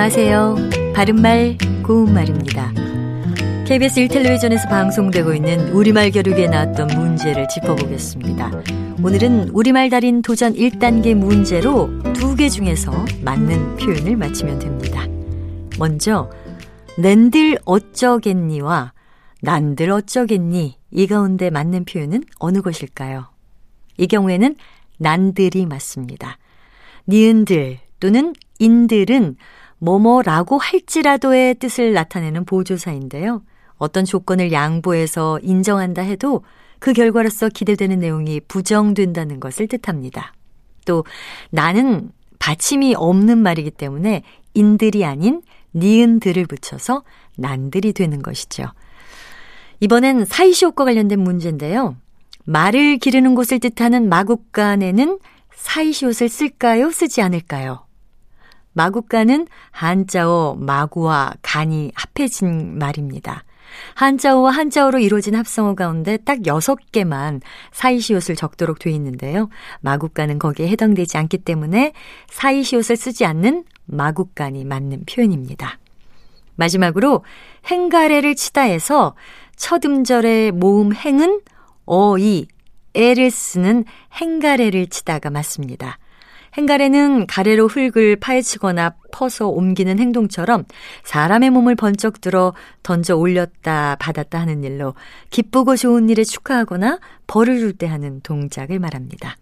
안녕하세요. 바른말 고운말입니다. KBS 1텔레비전에서 방송되고 있는 우리말 겨루기에 나왔던 문제를 짚어보겠습니다. 오늘은 우리말 달인 도전 1단계 문제로 두 개 중에서 맞는 표현을 맞히면 됩니다. 먼저 낸들 어쩌겠니와 난들 어쩌겠니 이 가운데 맞는 표현은 어느 것일까요? 이 경우에는 난들이 맞습니다. 니은들 또는 인들은 뭐뭐라고 할지라도의 뜻을 나타내는 보조사인데요. 어떤 조건을 양보해서 인정한다 해도 그 결과로서 기대되는 내용이 부정된다는 것을 뜻합니다. 또 나는 받침이 없는 말이기 때문에 인들이 아닌 니은들을 붙여서 난들이 되는 것이죠. 이번엔 사이시옷과 관련된 문제인데요. 말을 기르는 곳을 뜻하는 마국간에는 사이시옷을 쓸까요? 쓰지 않을까요? 마국간은 한자어 마구와 간이 합해진 말입니다. 한자어와 한자어로 이루어진 합성어 가운데 딱 6개만 사이시옷을 적도록 돼 있는데요. 마국간은 거기에 해당되지 않기 때문에 사이시옷을 쓰지 않는 마국간이 맞는 표현입니다. 마지막으로 행가래를 치다에서 첫 음절의 모음 행은 어이, 에를 쓰는 행가래를 치다가 맞습니다. 행가래는 가래로 흙을 파헤치거나 퍼서 옮기는 행동처럼 사람의 몸을 번쩍 들어 던져 올렸다 받았다 하는 일로 기쁘고 좋은 일에 축하하거나 벌을 줄 때 하는 동작을 말합니다.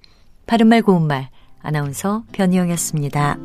바른말 고운말 아나운서 변희영이었습니다.